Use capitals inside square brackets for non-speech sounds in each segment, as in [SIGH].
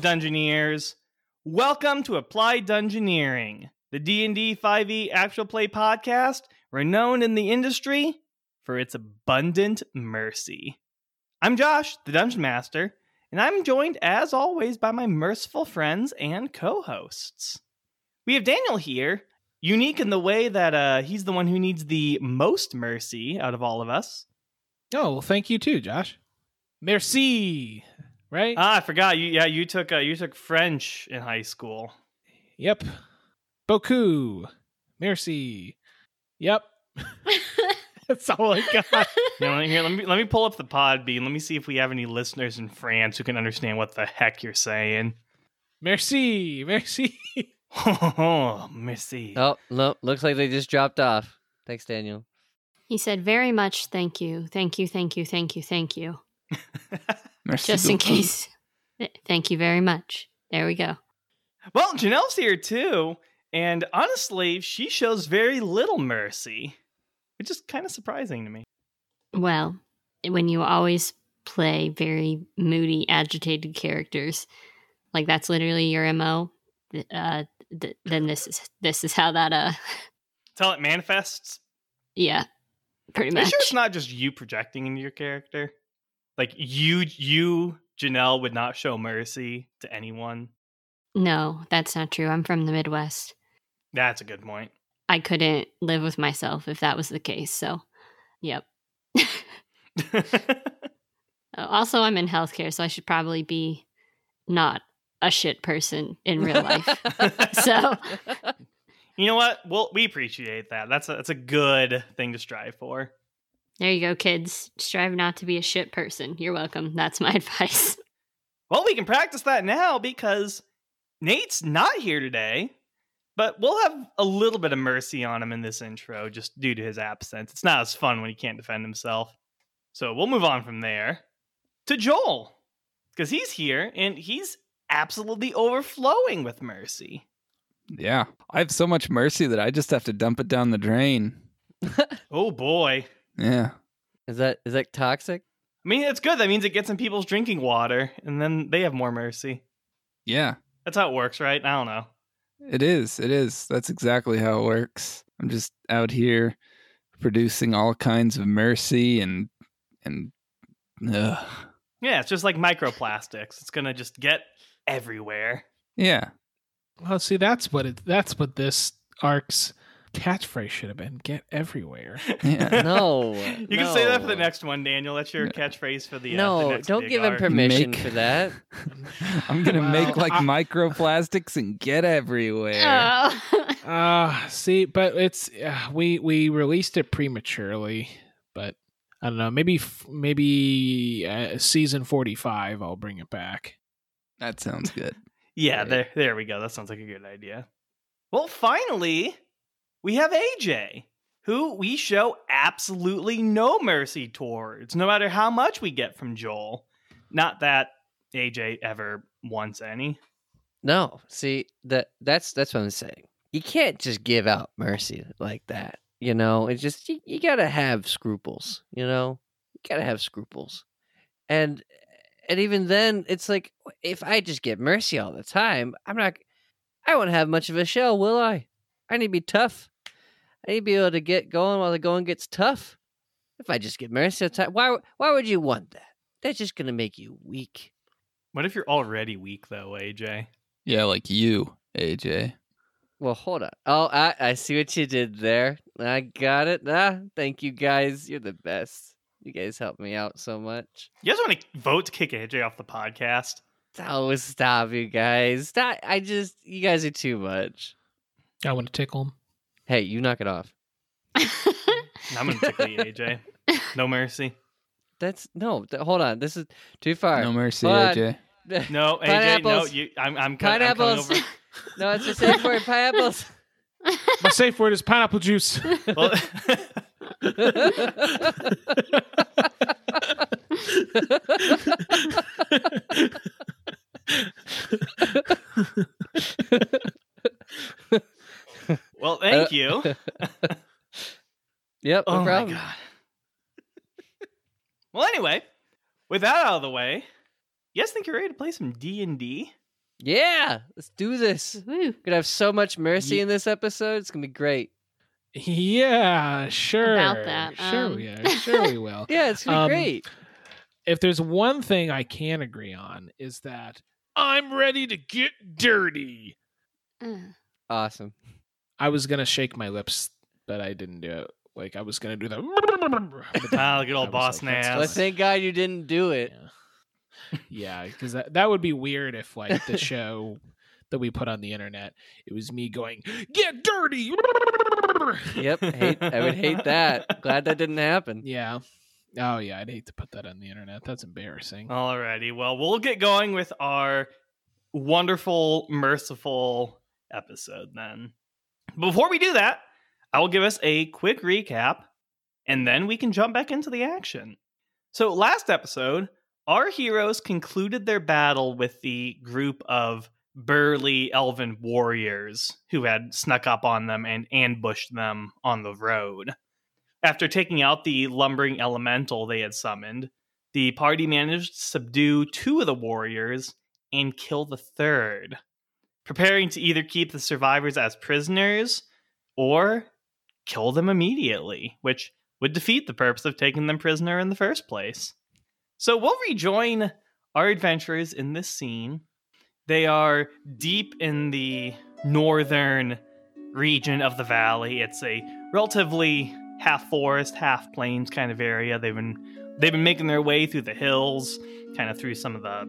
Dungeoneers. Welcome to Applied Dungeoneering, the D&D 5e actual play podcast renowned in the industry for its abundant mercy. I'm Josh, the Dungeon Master, and I'm joined as always by my merciful friends and co-hosts. We have Daniel here, unique in the way that uh, he's the one who needs the most mercy out of all of us. Oh, well, thank you too, Josh. Merci. Right? Ah, I forgot. You yeah, you took uh, you took French in high school. yep. Beaucoup. Merci. Yep. [LAUGHS] [LAUGHS] That's all I got. [LAUGHS] You know, here, let me let me pull up the Podbean. Let me see if we have any listeners in France who can understand what the heck you're saying. Merci. Merci. Oh, merci. Oh, look, looks like they just dropped off. Thanks, Daniel. He said, very much thank you, thank you, thank you, thank you, thank you. Merci Just in beaucoup. case. [LAUGHS] Thank you very much. There we go. Well, Janelle's here too, and honestly, she shows very little mercy, which is kind of surprising to me. Well, when you always play very moody, agitated characters, like that's literally your MO, uh, th- then this is this is how that uh [LAUGHS] Tell it manifests. yeah, pretty Are you much. sure it's not just you projecting into your character? Like you, you, Janelle would not show mercy to anyone. No, that's not true. I'm from the Midwest. That's a good point. I couldn't live with myself if that was the case. So, yep. Uh, [LAUGHS] [LAUGHS] Also, I'm in healthcare, so I should probably be not a shit person in real life. [LAUGHS] So- you know what? Well, we appreciate that. That's a that's a good thing to strive for. There you go, kids. Strive not to be a shit person. You're welcome. That's my [LAUGHS] advice. Well, we can practice that now because Nate's not here today, but we'll have a little bit of mercy on him in this intro just due to his absence. It's not as fun when he can't defend himself. So we'll move on from there to Joel because he's here and he's absolutely overflowing with mercy. Yeah. I have so much mercy that I just have to dump it down the drain. [LAUGHS] Oh boy. Yeah. is that is that toxic? I mean, it's good. That means it gets in people's drinking water and then they have more mercy. Yeah. That's how it works, right? I don't know. It is. It is. That's exactly how it works. I'm just out here producing all kinds of mercy and and ugh. Yeah, it's just like microplastics. It's going to just get everywhere. yeah. well, see, that's what it. That's what this arc's catchphrase should have been. Get everywhere. [LAUGHS] Yeah. No. You can say that for the next one, Daniel. That's your catchphrase for the uh, the No, next don't big give him permission Make- for that. [LAUGHS] I'm gonna make like I- microplastics and get everywhere. Oh. Uh [LAUGHS] see, but it's uh, we we released it prematurely, but I don't know. Maybe f- maybe uh, season forty five. I'll bring it back. That sounds good. Yeah, Right. there, there we go. That sounds like a good idea. Well, finally, we have AJ, who we show absolutely no mercy towards, no matter how much we get from Joel. Not that AJ ever wants any. No, see that that's that's what I'm saying. You can't just give out mercy like that. You know, it's just you, you gotta have scruples. You know, you gotta have scruples, and and even then, it's like if I just get mercy all the time, I'm not. I won't have much of a show, will I? I need to be tough. I need to be able to get going while the going gets tough. If I just get mercy all the time, why why would you want that? That's just gonna make you weak. What if you're already weak, though, AJ? Yeah, like you, AJ. Well, hold on. Oh, I, I see what you did there. I got it. Ah, thank you guys. You're the best. You guys helped me out so much. You guys want to vote to kick AJ off the podcast? Oh, stop, you guys. Stop. I just, you guys are too much. I want to tickle him. Hey, you knock it off. [LAUGHS] I'm going to tickle you, AJ. No mercy. That's, no, th- hold on. This is too far. No mercy, Hold on. AJ. No, AJ, no. Pineapples. You, I'm, I'm, co- I'm coming Pineapples. over. [LAUGHS] no, it's a safe word. Pineapples. [LAUGHS] My safe word is pineapple juice. Well, well, thank Uh, you. [LAUGHS] yep, no oh problem. my god. well, anyway, with that out of the way, you guys think you're ready to play some D and D? Yeah, let's do this. We're gonna have so much mercy Ye- in this episode. It's gonna be great. Yeah, sure. About that, Sure, um. yeah, sure we will. [LAUGHS] Yeah, it's gonna Um, be great. if there's one thing I can agree on is that I'm ready to get dirty. Uh, Awesome. I was gonna shake my lips, but I didn't do it. Like I was gonna do the. [LAUGHS] Ah, good old I boss like, that's- Nass. Well, thank God you didn't do it. Yeah, yeah, because that that would be weird if like the show [LAUGHS] that we put on the internet, it was me going get dirty. [LAUGHS] Yep, hate, I would hate that. Glad that didn't happen. Yeah. Oh yeah, I'd hate to put that on the internet. That's embarrassing. Alrighty, well, we'll get going with our wonderful, merciful episode then. Before we do that, I will give us a quick recap, and then we can jump back into the action. So, last episode, our heroes concluded their battle with the group of burly elven warriors who had snuck up on them and ambushed them on the road. After taking out the lumbering elemental they had summoned, the party managed to subdue two of the warriors and kill the third, preparing to either keep the survivors as prisoners or kill them immediately, which would defeat the purpose of taking them prisoner in the first place. So we'll rejoin our adventurers in this scene. They are deep in the northern region of the valley. It's a relatively half forest, half plains kind of area. They've been they've been making their way through the hills, kind of through some of the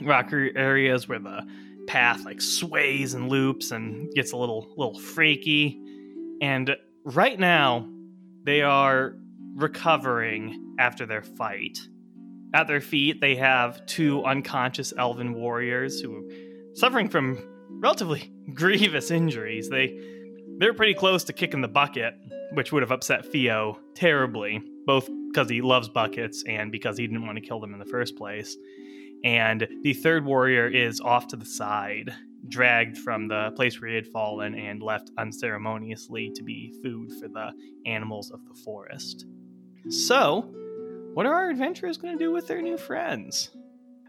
rocky areas where the path like sways and loops and gets a little little freaky. And right now, they are recovering after their fight. At their feet, they have two unconscious elven warriors who are suffering from relatively [LAUGHS] grievous injuries. They they're pretty close to kicking the bucket, which would have upset Theo terribly, both because he loves buckets and because he didn't want to kill them in the first place. And the third warrior is off to the side, dragged from the place where he had fallen and left unceremoniously to be food for the animals of the forest. So, what are our adventurers going to do with their new friends?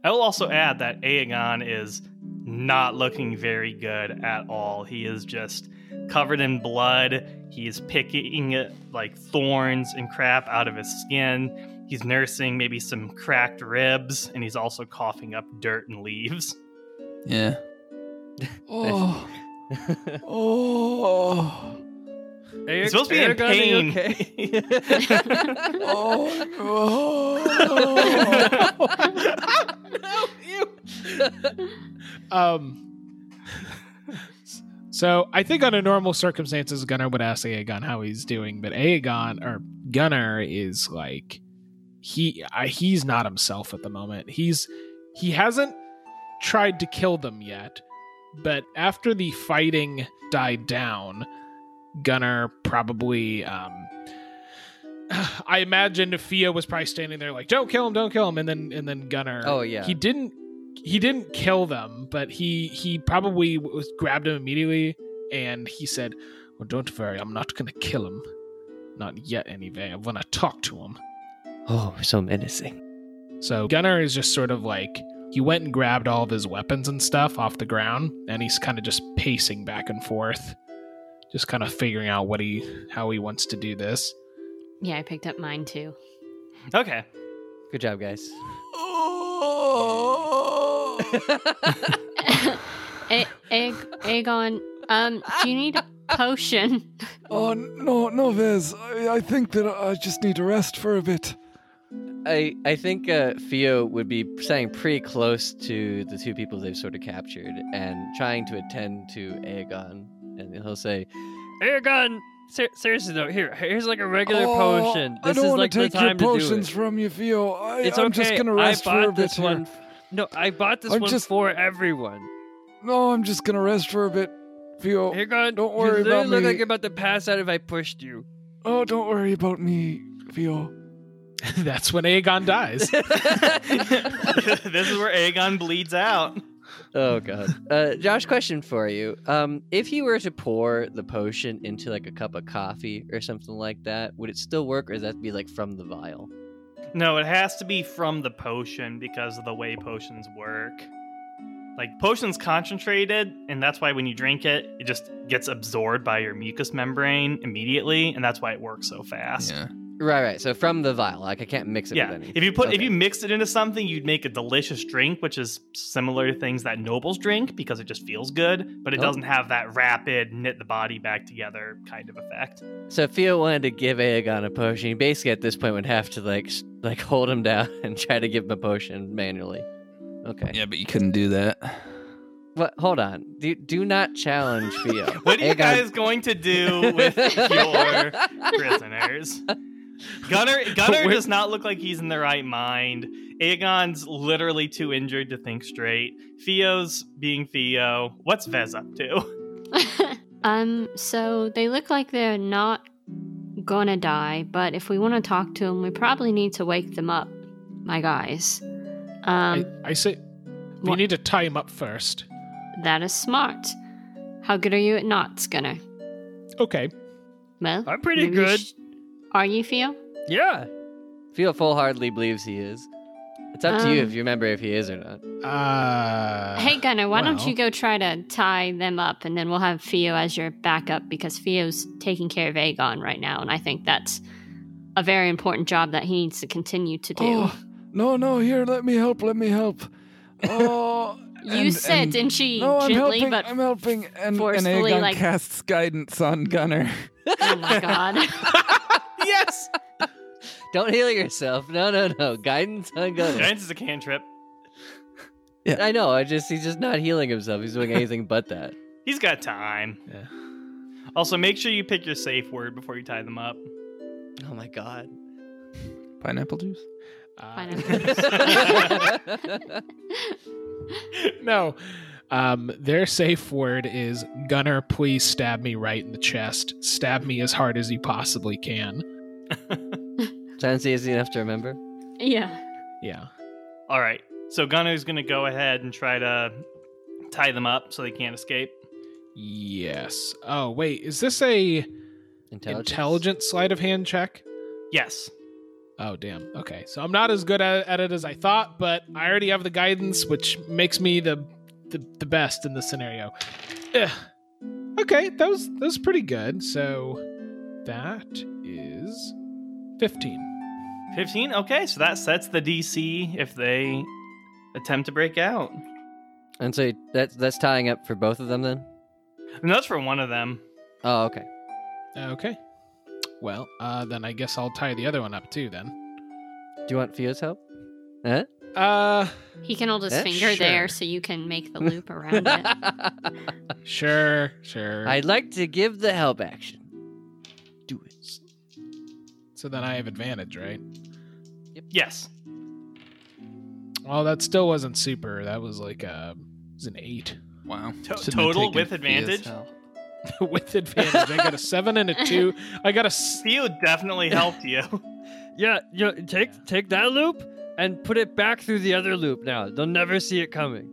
I will also add that Aegon is not looking very good at all. He is just covered in blood. He is picking like thorns and crap out of his skin. He's nursing maybe some cracked ribs, and he's also coughing up dirt and leaves. Yeah. Oh. [LAUGHS] Oh. He's supposed to be in pain. [LAUGHS] [LAUGHS] Um. So I think under normal circumstances, Gunnar would ask Aegon how he's doing, but Aegon or Gunnar is like he uh, he's not himself at the moment. He's he hasn't tried to kill them yet, but after the fighting died down, Gunnar probably um [SIGHS] I imagine Fia was probably standing there like, "Don't kill him, don't kill him," and then and then Gunnar. Oh, yeah. he didn't he didn't kill them, but he he probably was grabbed him immediately, and he said, "Well, don't worry, I'm not gonna kill him, not yet anyway. I want to talk to him." Oh, so menacing. So Gunnar is just sort of like he went and grabbed all of his weapons and stuff off the ground, and he's kind of just pacing back and forth, just kind of figuring out what he how he wants to do this. yeah, I picked up mine too. Okay. Good job, guys. [LAUGHS] A- Aeg- Aegon, um, do you need a potion? Oh no, no, Vez. I, I think that I just need to rest for a bit. I I think uh, Theo would be staying pretty close to the two people they've sort of captured and trying to attend to Aegon, and he'll say, "Aegon, ser- seriously though, here, here's like a regular Oh, potion. I This don't is want like to take the time your to do potions it. from you, Theo. I, It's I'm okay. just gonna rest I for a bit this here. one. No, I bought this I'm one just- for everyone. No, I'm just gonna rest for a bit, Theo. Aegon, don't you worry literally about look me. like you're about to pass out if I pushed you. Oh, don't worry about me, Theo. [LAUGHS] That's when Aegon dies. [LAUGHS] this is where Aegon bleeds out. Oh god. Uh, Josh, question for you. Um, if you were to pour the potion into like a cup of coffee or something like that, would it still work, or does that be like from the vial? No, it has to be from the potion because of the way potions work. Like potion's concentrated, and that's why when you drink it, it just gets absorbed by your mucous membrane immediately, and that's why it works so fast. Yeah. Right, right. So from the vial, like I can't mix it Yeah, with anything. if you put if you mix it into something, you'd make a delicious drink, which is similar to things that nobles drink because it just feels good, but it Oh. doesn't have that rapid knit the body back together kind of effect. So if Theo wanted to give Aegon a potion, he basically at this point would have to like like hold him down [LAUGHS] and try to give him a potion manually. Okay. Yeah, but you couldn't do that. What? Hold on. Do do not challenge [LAUGHS] Theo. What are you guys going to do with [LAUGHS] your prisoners? [LAUGHS] Gunner Gunner does not look like he's in the right mind. Aegon's literally too injured to think straight. Theo's being Theo. What's Vez up to? [LAUGHS] um, so they look like they're not gonna die, but if we want to talk to them, we probably need to wake them up, my guys. Um, I, I say we what- need to tie him up first. that is smart. How good are you at knots, Gunner? Okay. Well, I'm pretty good. sh- are you, Theo? Yeah. Theo full heartedly believes he is. It's up to you Um, if you remember if he is or not. Uh hey, Gunner, why don't you go try to tie them up, and then we'll have Theo as your backup because Theo's taking care of Aegon right now, and I think that's a very important job that he needs to continue to do. Oh, no, no, here, let me help, let me help. [LAUGHS] Oh, you and- said, and- didn't she? No, I'm gently, helping. but I'm helping, and, and forcefully, Aegon like- casts guidance on Gunner. oh my god. [LAUGHS] yes! Don't heal yourself. No, no, no. Guidance on Gunner. Guidance is a cantrip. Yeah. I know. I just he's just not healing himself. He's doing anything but that. He's got time. Yeah. Also, make sure you pick your safe word before you tie them up. Oh my god. Pineapple juice. Uh, Pineapple [LAUGHS] [LAUGHS] no. Um, their safe word is Gunner, please stab me right in the chest. Stab me as hard as you possibly can. [LAUGHS] Sounds easy enough to remember. yeah. Yeah. All right. So Gunner's going to go ahead and try to tie them up so they can't escape. Yes. Oh, wait. Is this a Intelligence. intelligent sleight of hand check? Yes. Oh, damn. Okay. So I'm not as good at, at it as I thought, but I already have the guidance, which makes me the the, the best in this scenario. Ugh. Okay, that was that was pretty good. So that is 15. 15? Okay, so that sets the DC if they attempt to break out. And so that's that's tying up for both of them then. And that's for one of them. Oh, okay. Okay. Well, uh, then I guess I'll tie the other one up too. Then. Do you want Theo's help? Huh? Uh, He can hold his Eh, finger there so you can make the loop around it. [LAUGHS] sure, sure. I'd like to give the help action. Do it. So then I have advantage, right? Yep. Yes. Well, that still wasn't super. That was like uh, it was an eight Wow. To- Shouldn't have total taken with advantage? help. [LAUGHS] with advantage. I got a seven and a [LAUGHS] two. I got a s- Theo definitely helped you. [LAUGHS] Yeah, you know, take take that loop and put it back through the other loop now. They'll never see it coming.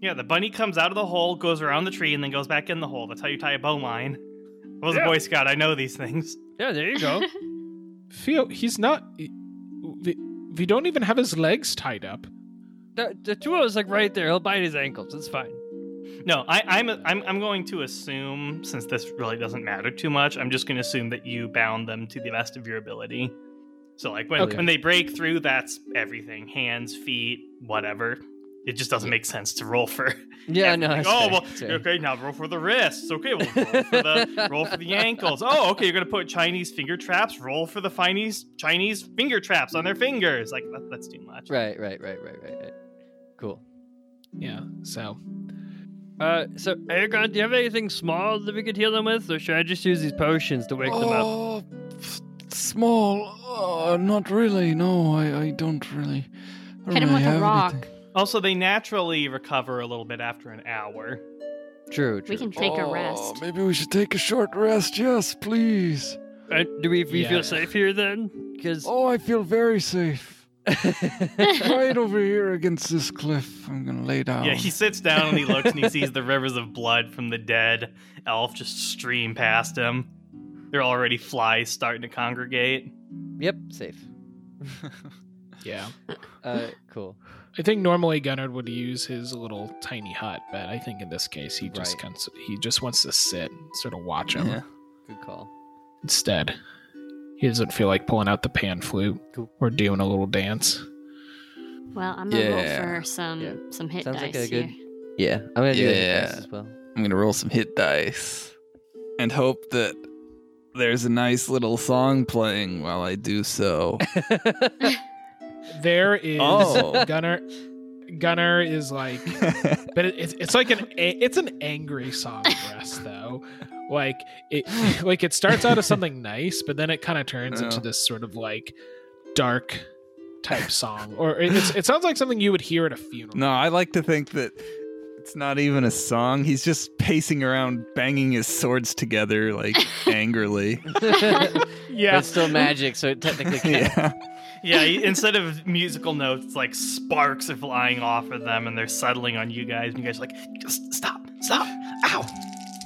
yeah, the bunny comes out of the hole, goes around the tree, and then goes back in the hole. That's how you tie a bowline. I was a Yeah. Boy Scout. I know these things. Yeah, there you go. [LAUGHS] Theo. He's not. We, we don't even have his legs tied up. the, the two is like right there. He'll bite his ankles. It's fine. No, I, I'm, I'm I'm going to assume since this really doesn't matter too much, I'm just going to assume that you bound them to the best of your ability. So like when Okay. when they break through, that's everything: hands, feet, whatever. It just doesn't make sense to roll for. [LAUGHS] Yeah, no. everything. Oh fair, well. fair. Okay, now roll for the wrists. Okay, well roll for the [LAUGHS] roll for the ankles. Oh, okay, you're gonna put Chinese finger traps. Roll for the Chinese Chinese finger traps on their fingers. Like that, that's too much. Right, right, right, right, right, right. Cool. Yeah. So Uh, so Aegon, do you have anything small that we could heal them with, or should I just use these potions to wake them up? Oh, small. Uh, not really. No, I, I don't really. I don't Hit him really with a rock. anything. Also, they naturally recover a little bit after an hour. True, true. we can take a Oh, rest. Maybe we should take a short rest. Yes, please. Uh, do we, we Yeah. feel safe here then? Because Oh, I feel very safe. [LAUGHS] right over here against this cliff. I'm gonna lay down. Yeah, he sits down and he looks and he sees the rivers of blood from the dead elf just stream past him. There are already flies starting to congregate. yep, safe. [LAUGHS] [LAUGHS] yeah. Uh, cool. I think normally Gunnar would use his little tiny hut, but I think in this case he just Right. cons- he just wants to sit and sort of watch him Yeah. Good call. instead. He doesn't feel like pulling out the pan flute Cool. or doing a little dance. Well, I'm gonna roll for some Yeah. some hit Sounds dice like a good- here. Yeah, I'm gonna do Yeah. that as well. I'm gonna roll some hit dice and hope that there's a nice little song playing while I do so. [LAUGHS] [LAUGHS] There is Oh. [LAUGHS] Gunner. Gunnar is like, but it, it's it's like an it's an angry song dress though. Like it [SIGHS] like it starts out as something nice, but then it kind of turns into this sort of like dark type song, or it- it's, it sounds like something you would hear at a funeral. no, I like to think that it's not even a song. He's just pacing around, banging his swords together like [LAUGHS] angrily. But Yeah, it's still magic, so it technically [LAUGHS] counts. yeah. Yeah, instead of musical notes, like sparks are flying off of them and they're settling on you guys, and you guys are like, just stop, stop, ow,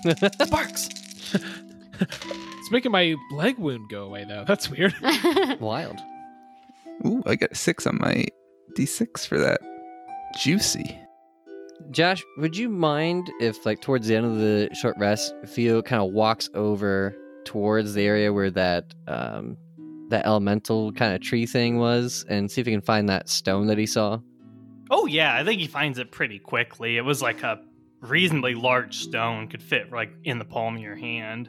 [LAUGHS] sparks. it's making my leg wound go away though. That's weird. [LAUGHS] Wild. Ooh, I got a six on my d6 for that. Juicy. Josh, would you mind if, like, towards the end of the short rest, Theo kind of walks over towards the area where that um, that elemental kind of tree thing was, and see if he can find that stone that he saw? Oh yeah, I think he finds it pretty quickly. It was like a reasonably large stone, could fit like in the palm of your hand.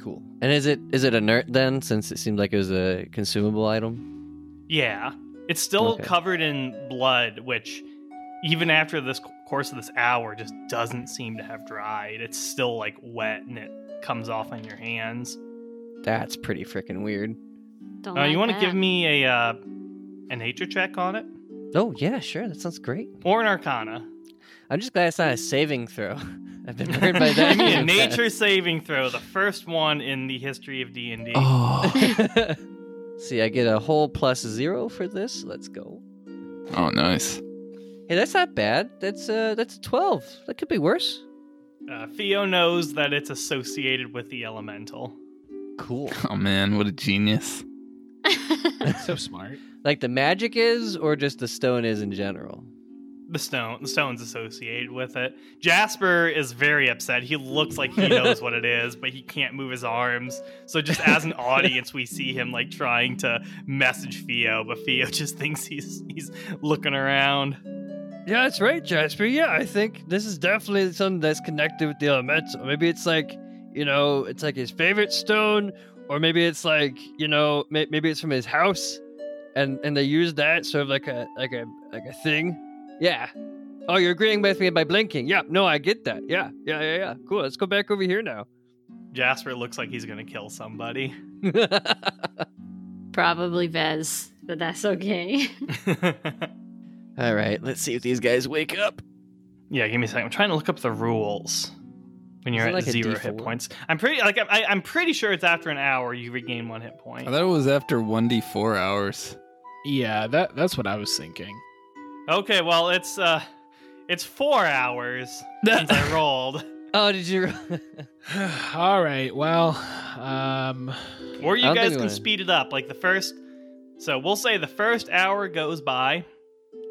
Cool. And is it is it inert then, since it seemed like it was a consumable item? Yeah, it's still Okay. covered in blood, which even after this course of this hour, just doesn't seem to have dried. It's still like wet, and it comes off on your hands. That's pretty freaking weird. Don't Uh, you want want to give me a uh, a nature check on it, Oh yeah, sure. That sounds great. or an Arcana? I'm just glad it's not a saving throw. [LAUGHS] I've been burned by [LAUGHS] that. Give me a [LAUGHS] nature saving throw, the first one in the history of D and D. Oh. See, I get a whole plus zero for this. Let's go. oh, nice. Hey, that's not bad. That's uh, that's a twelve. That could be worse. Uh, Theo knows that it's associated with the elemental. Cool. Oh man, what a genius. [LAUGHS] so smart. Like the magic is, or just the stone is in general. The stone, the stone's associated with it. Jasper is very upset. He looks like he knows what it is, but he can't move his arms. So just as an audience, we see him like trying to message Theo, but Theo just thinks he's he's looking around. Yeah, that's right, Jasper. Yeah, I think this is definitely something that's connected with the elemental. Maybe it's like, you know, it's like his favorite stone, or maybe it's like, you know, may- maybe it's from his house, and and they use that sort of like a like a like a thing. Yeah. Oh, you're agreeing with me by blinking. Yeah. No, I get that. Yeah. Yeah. Yeah. Yeah. Cool. Let's go back over here now. Jasper looks like he's gonna kill somebody. [LAUGHS] Probably Vez, but that's okay. [LAUGHS] All right, let's see if these guys wake up. yeah, give me a second. I'm trying to look up the rules. When you're at like zero hit points, I'm pretty like I, I'm pretty sure it's after an hour you regain one hit point. I thought it was after 1d4 hours. Yeah, that that's what I was thinking. Okay, well it's uh, it's four hours since I [LAUGHS] rolled. Oh, did you? [SIGHS] All right. Well, um, Or you guys can wanna- speed it up. Like the first, so we'll say the first hour goes by,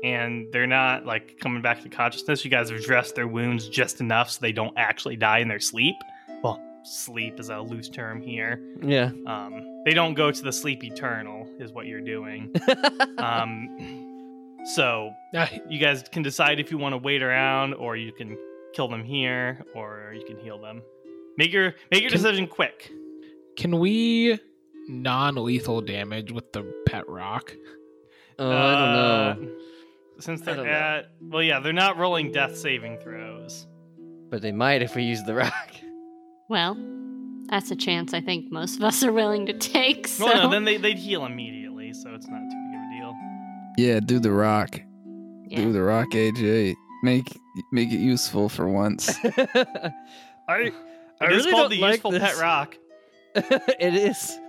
and they're not like coming back to consciousness. You guys have dressed their wounds just enough so they don't actually die in their sleep. Well, sleep is a loose term here. yeah. Um, they don't go to the sleep eternal, is what you're doing. [LAUGHS] Um, so uh, you guys can decide if you want to wait around, or you can kill them here, or you can heal them. Make your make your Can- decision quick. can we non-lethal damage with the pet rock? oh, I don't know, Uh, Since they're don't know. at, well, yeah, they're not rolling death saving throws. but they might if we use the rock. well, that's a chance I think most of us are willing to take. So Well, no, then they, they'd heal immediately, so it's not too big of a deal. Yeah, do the rock. yeah. Do the rock, AJ. Make make it useful for once. [LAUGHS] I I It is really called don't the like useful this. pet rock. [LAUGHS] it is.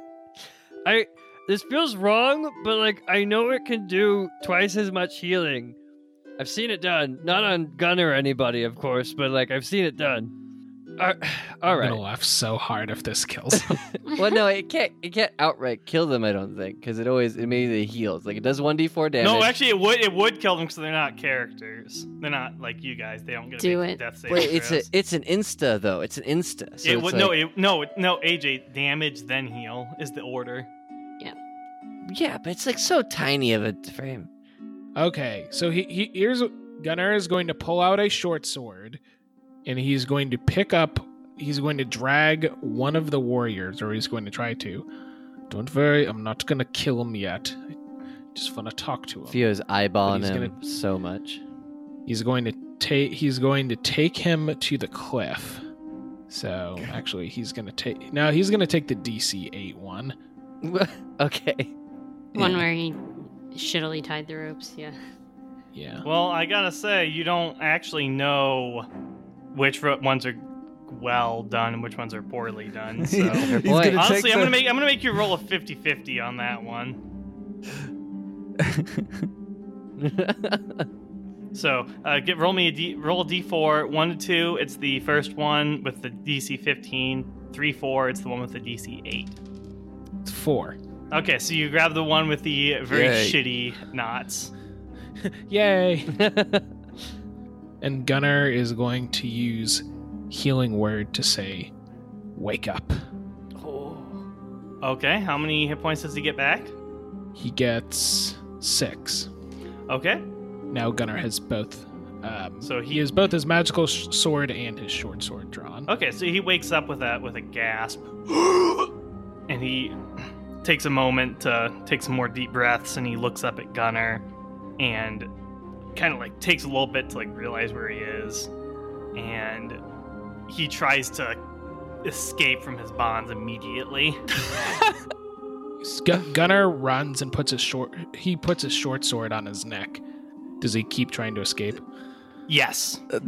I this feels wrong, but like I know it can do twice as much healing. I've seen it done, not on Gunner or anybody, of course, but like I've seen it done. Uh, all I'm [SIGHS] gonna laugh so hard if this kills [LAUGHS] him. well, no, it can't. It can't outright kill them. I don't think because it always it immediately heals. Like it does one d four damage. No, actually, it would it would kill them because they're not characters. They're not like you guys. They don't get to Do make it. death saving Wait, it's a it's an insta though. It's an insta. So it it's would like, no, it, no, no. AJ, damage then heal is the order. Yeah, but it's like so tiny of a frame. Okay, so he, he here's Gunnar is going to pull out a short sword, and he's going to pick up. He's going to drag one of the warriors, or he's going to try to. Don't worry, I'm not gonna kill him yet. I just want to talk to him. Theo's eyeballing he's him so much. He's going to take. He's going to take him to the cliff. So actually, he's going to take. No, he's going to take the DC eight one. [LAUGHS] okay. One Yeah. where he shittily tied the ropes. Yeah. Yeah. Well, I gotta say, you don't actually know which ones are well done and which ones are poorly done. [LAUGHS] So. He's gonna Honestly, take I'm gonna make I'm gonna make you roll a 50-50 on that one. [LAUGHS] So uh, get roll me a D, roll a d4 one to two. It's the first one with the DC 15. Three four. It's the one with the DC eight. It's four. Okay, so you grab the one with the very Yay. shitty knots. [LAUGHS] Yay! [LAUGHS] and Gunnar is going to use healing word to say, "Wake up." Okay, how many hit points does he get back? He gets six. Okay, Now Gunnar has both. Um, So he he- has both his magical sh- sword and his short sword drawn. okay, so he wakes up with a with a gasp, [GASPS] and he takes a moment to take some more deep breaths, and he looks up at Gunner, and kind of like takes a little bit to like realize where he is, and he tries to escape from his bonds immediately. Gun- Gunnar runs and puts his short. He puts his short sword on his neck. Does he keep trying to escape? Yes. [LAUGHS] Gu-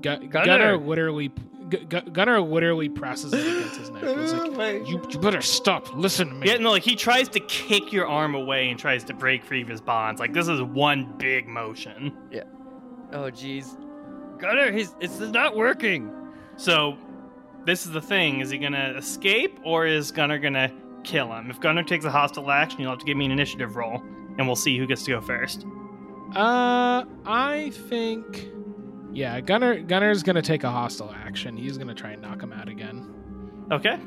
Gunnar! Gunnar literally. Gu- Gu- Gunnar literally presses it against his neck. He's like, [LAUGHS] you, you better stop. Listen to me. Yeah, no, like he tries to kick your arm away and tries to break free of his bonds. Like this is one big motion. Yeah. Oh jeez. Gunnar, he's it's not working. So this is the thing: is he gonna escape or is Gunnar gonna kill him? If Gunnar takes a hostile action, you'll have to give me an initiative roll, and we'll see who gets to go first. Uh, I think. Yeah, Gunnar. Gunner's gonna take a hostile action. He's gonna try and knock him out again. Okay.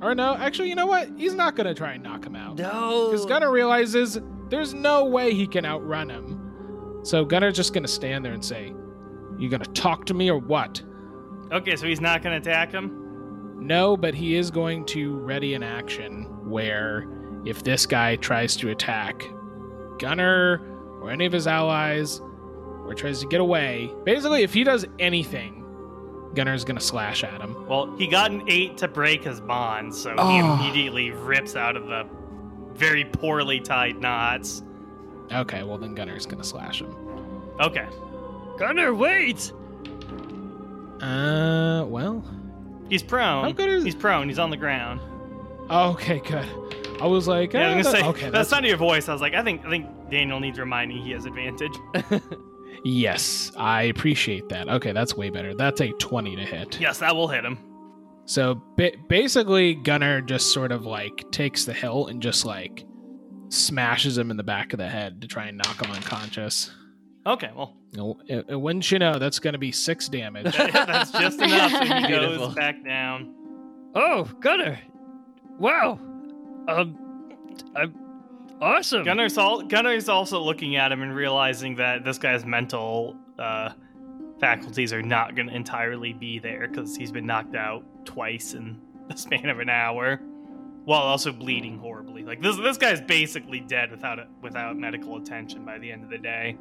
Or no, actually, you know what? He's not gonna try and knock him out. No. Because Gunnar realizes there's no way he can outrun him. So Gunner's just gonna stand there and say, "You gonna talk to me or what?" Okay, so he's not gonna attack him. No, but he is going to ready an action where if this guy tries to attack Gunner or any of his allies or tries to get away, basically, if he does anything, Gunner's gonna slash at him. Well, he got an eight to break his bonds, so he Oh. immediately rips out of the very poorly tied knots. Okay, well then Gunner's gonna slash him. Okay. Gunner, wait! Uh, well, He's prone. How good is- He's prone. He's on the ground. okay, good. I was like, Yeah, I uh, was gonna say okay, that that's not your voice. I was like, I think I think Daniel needs reminding he has advantage. [LAUGHS] yes, I appreciate that. Okay, that's way better. That's a twenty to hit. yes, that will hit him. So ba- basically, Gunner just sort of like takes the hill and just like smashes him in the back of the head to try and knock him unconscious. Okay, well, You and- and wouldn't you know, that's going to be six damage. [LAUGHS] that's just enough. So he Beautiful. goes back down. Oh, Gunner! Wow. Um, I'm awesome. Gunner's, all, Gunner's also looking at him and realizing that this guy's mental uh, faculties are not going to entirely be there because he's been knocked out twice in [LAUGHS] the span of an hour, while also bleeding horribly. Like this, this guy's basically dead without it, without medical attention by the end of the day.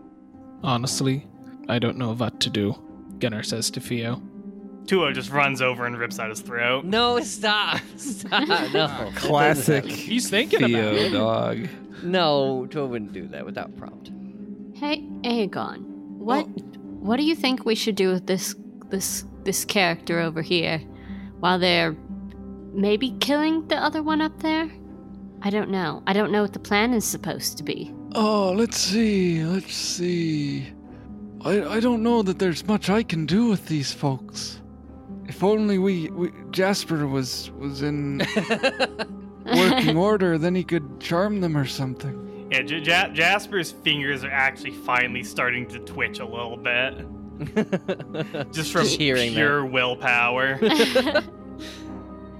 Honestly, I don't know what to do, Gunner says to Theo. Tuo just runs over and rips out his throat. No, stop. [LAUGHS] Stop. [LAUGHS] No. Classic. He's thinking about Theo it. dog. No, Tua wouldn't do that without prompt. Hey, Aegon, what what do you think we should do with this this this character over here while they're maybe killing the other one up there? I don't know. I don't know what the plan is supposed to be. Oh, let's see, let's see. I, I don't know that there's much I can do with these folks. If only we, we Jasper was was in [LAUGHS] working order, then he could charm them or something. Yeah, J- Ja- Jasper's fingers are actually finally starting to twitch a little bit, [LAUGHS] just from Just hearing that. pure willpower. [LAUGHS]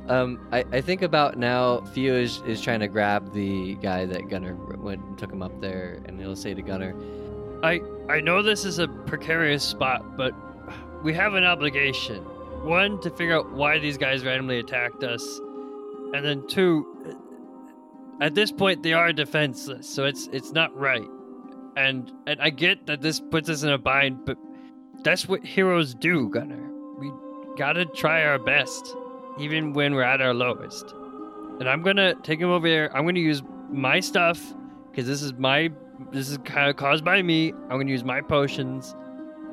Um, I, I think about now. Theo is, is trying to grab the guy that Gunner went and took him up there, and he'll say to Gunner, I I know this is a precarious spot, but we have an obligation. One, to figure out why these guys randomly attacked us, and then two, at this point they are defenseless, so it's it's not right. And and I get that this puts us in a bind, but that's what heroes do, Gunner. We gotta try our best, even when we're at our lowest. And I'm gonna take him over there. I'm gonna use my stuff because this is my this is kind of caused by me. I'm gonna use my potions,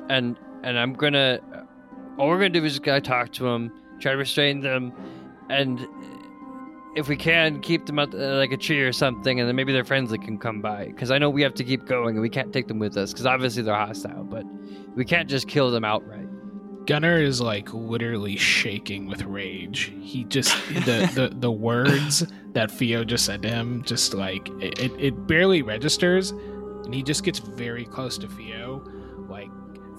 and and I'm gonna all we're gonna do is just gotta talk to them, try to restrain them, and if we can keep them at uh, like a tree or something, and then maybe their friends that can come by. Because I know we have to keep going, and we can't take them with us because obviously they're hostile. But we can't just kill them outright. Gunner is like literally shaking with rage. He just the the, the words [LAUGHS] that Theo just said to him just like it, it, it barely registers and he just gets very close to Theo.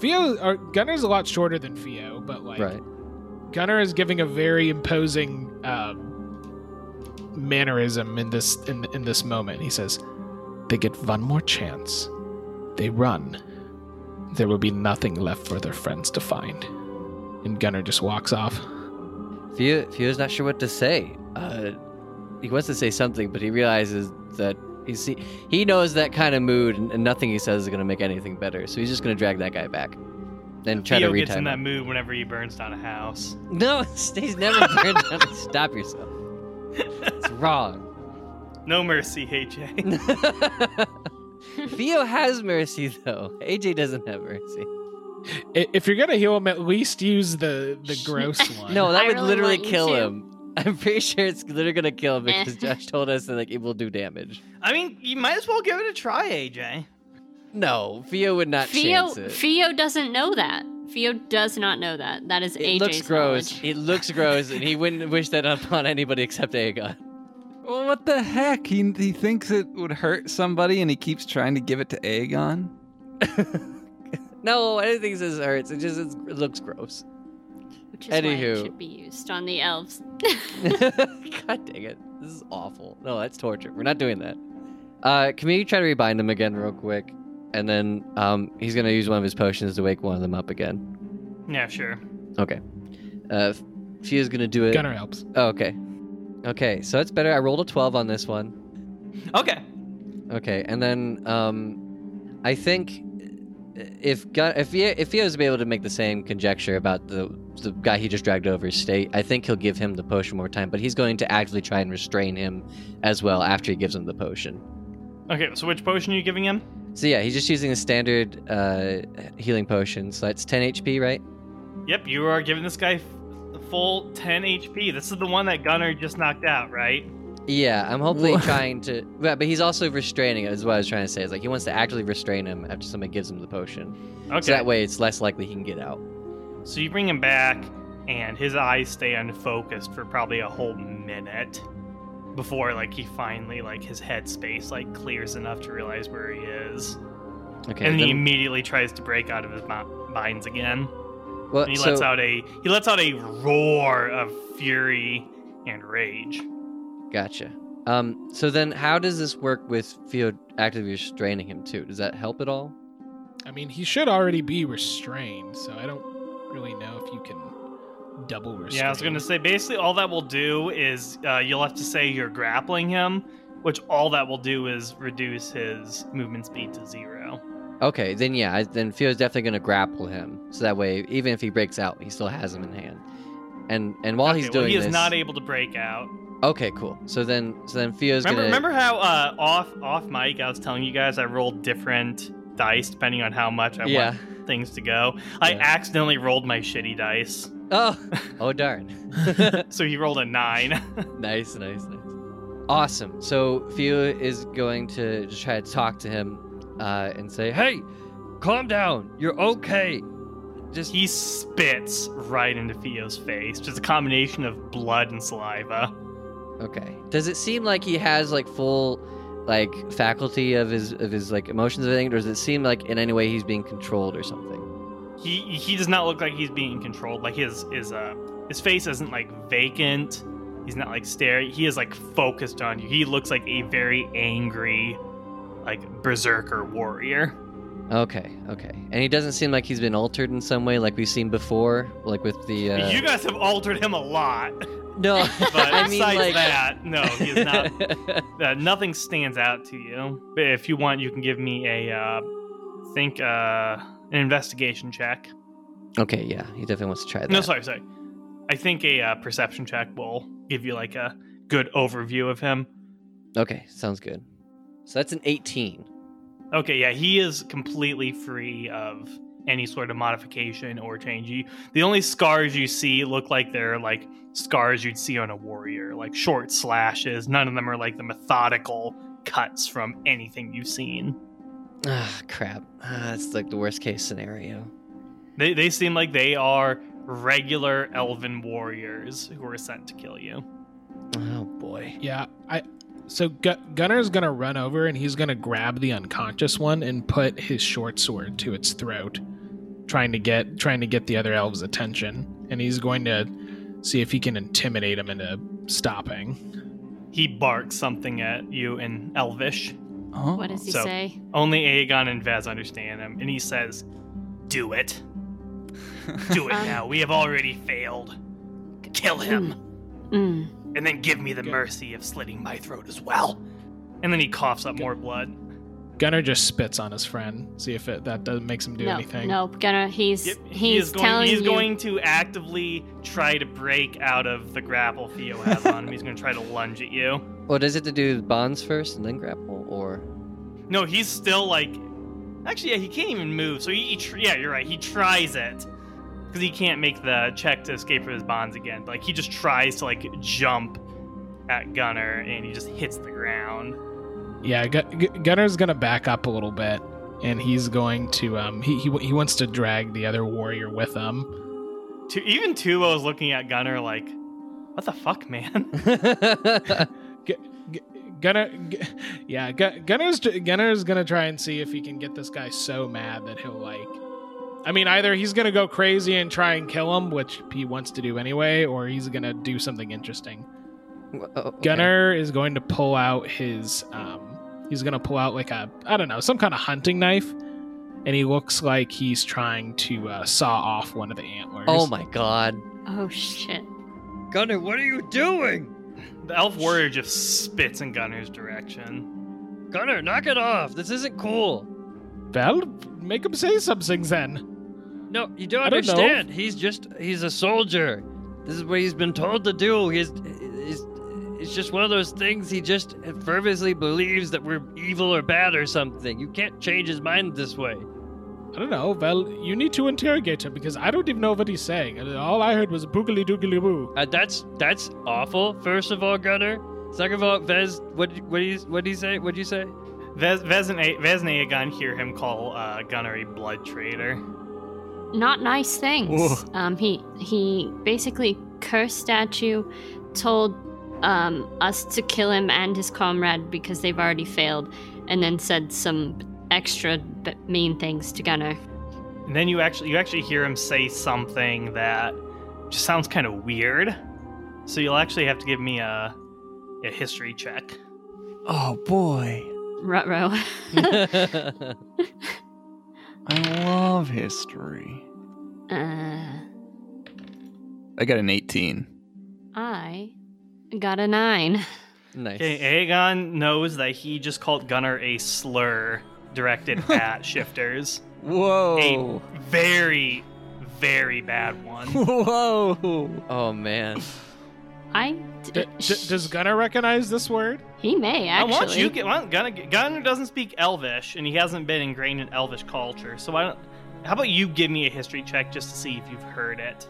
Theo or Gunner's a lot shorter than Theo, but like "Right, Gunner is giving a very imposing um, mannerism in this in in this moment. He says, "They get one more chance. They run. There will be nothing left for their friends to find." And Gunner just walks off. Theo Theo's not sure what to say. Uh, he wants to say something, but he realizes that he see he knows that kind of mood, and, and nothing he says is gonna make anything better. So he's just gonna drag that guy back, and try Theo to gets retime in that him. mood whenever he burns down a house. [LAUGHS] No, he's never [LAUGHS] burned down. Stop yourself. It's [LAUGHS] wrong. No mercy, AJ. Theo has mercy though. AJ doesn't have mercy. If you're gonna heal him, at least use the the gross one. No, that I would really literally kill to. him. I'm pretty sure it's literally gonna kill him because eh. Josh told us that like it will do damage. I mean, you might as well give it a try, AJ. No, Theo would not Theo chance it. Theo doesn't know that. Theo does not know that. That is it AJ's looks gross. knowledge. It looks gross, and he wouldn't wish that upon anybody except Aegon. Well, what the heck? He he thinks it would hurt somebody, and he keeps trying to give it to Aegon. [LAUGHS] No, anything says it hurts. It just it looks gross. Which is why Anywho. it should be used on the elves. [LAUGHS] [LAUGHS] God dang it. This is awful. No, that's torture. We're not doing that. Uh, can we try to rebind him again real quick? And then um, he's going to use one of his potions to wake one of them up again. Yeah, sure. Okay. Uh, she is going to do it. Gunner helps. Oh, okay. Okay, so that's better. I rolled a 12 on this one. Okay. Okay, and then um, I think if Gun- if he if he was be able to make the same conjecture about the the guy he just dragged over his state, I think he'll give him the potion more time. But he's going to actively try and restrain him as well after he gives him the potion. Okay, so which potion are you giving him? So yeah, he's just using a standard uh, healing potion. So that's 10 HP, right? Yep, you are giving this guy the full 10 HP. This is the one that Gunner just knocked out, right? Yeah, I'm hopefully Wha- [LAUGHS] trying to. Yeah, but he's also restraining it. Is what I was trying to say. Is like he wants to actually restrain him after somebody gives him the potion. Okay. So that way, it's less likely he can get out. So you bring him back, and his eyes stay unfocused for probably a whole minute before, like, he finally, like, his headspace, like, clears enough to realize where he is. Okay. and he immediately tries to break out of his mi- binds again. well, And he so- lets out a he lets out a roar of fury and rage. Gotcha. Um, so then how does this work with Theo actively restraining him too? Does that help at all? I mean, he should already be restrained, so I don't really know if you can double restrain. Yeah, I was gonna say basically all that will do is uh, you'll have to say you're grappling him, which all that will do is reduce his movement speed to zero. Okay, then yeah, I- then Theo's definitely gonna grapple him, so that way even if he breaks out, he still has him in hand. And and while okay, he's well, doing he is this, not able to break out. okay, cool. So then so then Theo's Remember, gonna remember how uh, off off mic I was telling you guys I rolled different dice depending on how much I yeah. want things to go. I Yeah. accidentally rolled my shitty dice, Oh, [LAUGHS] oh darn. [LAUGHS] so he rolled a nine. [LAUGHS] nice, nice, nice. Awesome. So Theo is going to just try to talk to him uh, and say, "Hey, calm down. You're okay. just He spits right into Theo's face, just a combination of blood and saliva. Okay. Does it seem like he has like full like faculty of his of his like emotions and everything, or does it seem like in any way he's being controlled or something? He he does not look like he's being controlled. Like his his uh his face isn't like vacant. He's not like staring. He is like focused on you. He looks like a very angry, like berserker warrior. Okay, okay. And he doesn't seem like he's been altered in some way, like we've seen before, like with the. Uh... You guys have altered him a lot, No, but [LAUGHS] I mean besides like. that, no, he is not. [LAUGHS] uh, nothing stands out to you. But if you want, you can give me a uh, think uh, an investigation check. okay, yeah, he definitely wants to try that. No, sorry, sorry. I think a uh, perception check will give you like a good overview of him. Okay, sounds good. So that's an 18. Okay, yeah, he is completely free of any sort of modification or change. You, the only scars you see look like they're like scars you'd see on a warrior, like short slashes. None of them are like the methodical cuts from anything you've seen. Ah, crap. Ah, that's like the worst case scenario. They they seem like they are regular elven warriors who were sent to kill you. Oh boy. Yeah, I. So Gu- Gunner's gonna run over and he's gonna grab the unconscious one and put his short sword to its throat, trying to get trying to get the other elves' attention, and he's going to see if he can intimidate him into stopping. He barks something at you in Elvish. Huh? What does he So- say? Only Aegon and Vez understand him, and he says, "Do it, do it [LAUGHS] Um, now. We have already failed. Kill him, Mm. and then give me the Good. mercy of slitting my throat as well." And then he coughs up more blood. Gunner just spits on his friend, see if it, that does makes him do no, anything. no, gonna. He's Yep, he's he is going. telling He's you. going to actively try to break out of the grapple Theo has on him. He's going to try to lunge at you. [LAUGHS] What does it to do with bonds first and then grapple, or No, he's still like. Actually, yeah, he can't even move. So he, he tr- yeah, you're right. He tries it because he can't make the check to escape from his bonds again. Like he just tries to like jump at Gunner, and he just hits the ground. Yeah, Gu- Gu- Gunner's gonna back up a little bit, and he's going to um he, he he wants to drag the other warrior with him. To even Tuo is looking at Gunner like, "What the fuck, man?" [LAUGHS] [LAUGHS] Gu- Gu- Gunner, Gu- yeah, Gunner's Gunner's gonna try and see if he can get this guy so mad that he'll like. I mean, either he's gonna go crazy and try and kill him, which he wants to do anyway, or he's gonna do something interesting. Oh, okay. Gunner is going to pull out his um he's going to pull out like a I don't know, some kind of hunting knife and he looks like he's trying to uh, saw off one of the antlers. Oh my god. Oh shit! Gunner, what are you doing? the elf warrior just spits in Gunner's direction. Gunner, knock it off. This isn't cool. Well, make him say something then. No, you don't I don't know. understand. He's just he's a soldier. This is what he's been told to do. He's, he's it's just one of those things he just fervently believes that we're evil or bad or something. You can't change his mind this way. I don't know. Well, you need to interrogate him because I don't even know what he's saying. All I heard was boogly doogly boo. Uh, that's that's awful. First of all, Gunner. Second of all, Vez, what what do you what do you say? What do you say? Vez, Vez, and, A- Vez and Aegon hear him call uh, Gunner a blood traitor. Not nice things. Whoa. Um, he he basically cursed at you, told um us to kill him and his comrade because they've already failed, and then said some extra b- mean things to Gunner. And then you actually you actually hear him say something that just sounds kind of weird. So you'll actually have to give me a a history check. Oh boy, Rutro. [LAUGHS] [LAUGHS] I love history. uh, I got an 18. I got a nine. nice. Okay, Aegon knows that he just called Gunner a slur directed [LAUGHS] at shifters. Whoa. A very, very bad one. [LAUGHS] Whoa. Oh man. I D- d- d- does Gunner recognize this word? he may actually. I actually. want you get well, Gunner, Gunner doesn't speak Elvish, and he hasn't been ingrained in Elvish culture. So I don't. How about you give me a history check just to see if you've heard it?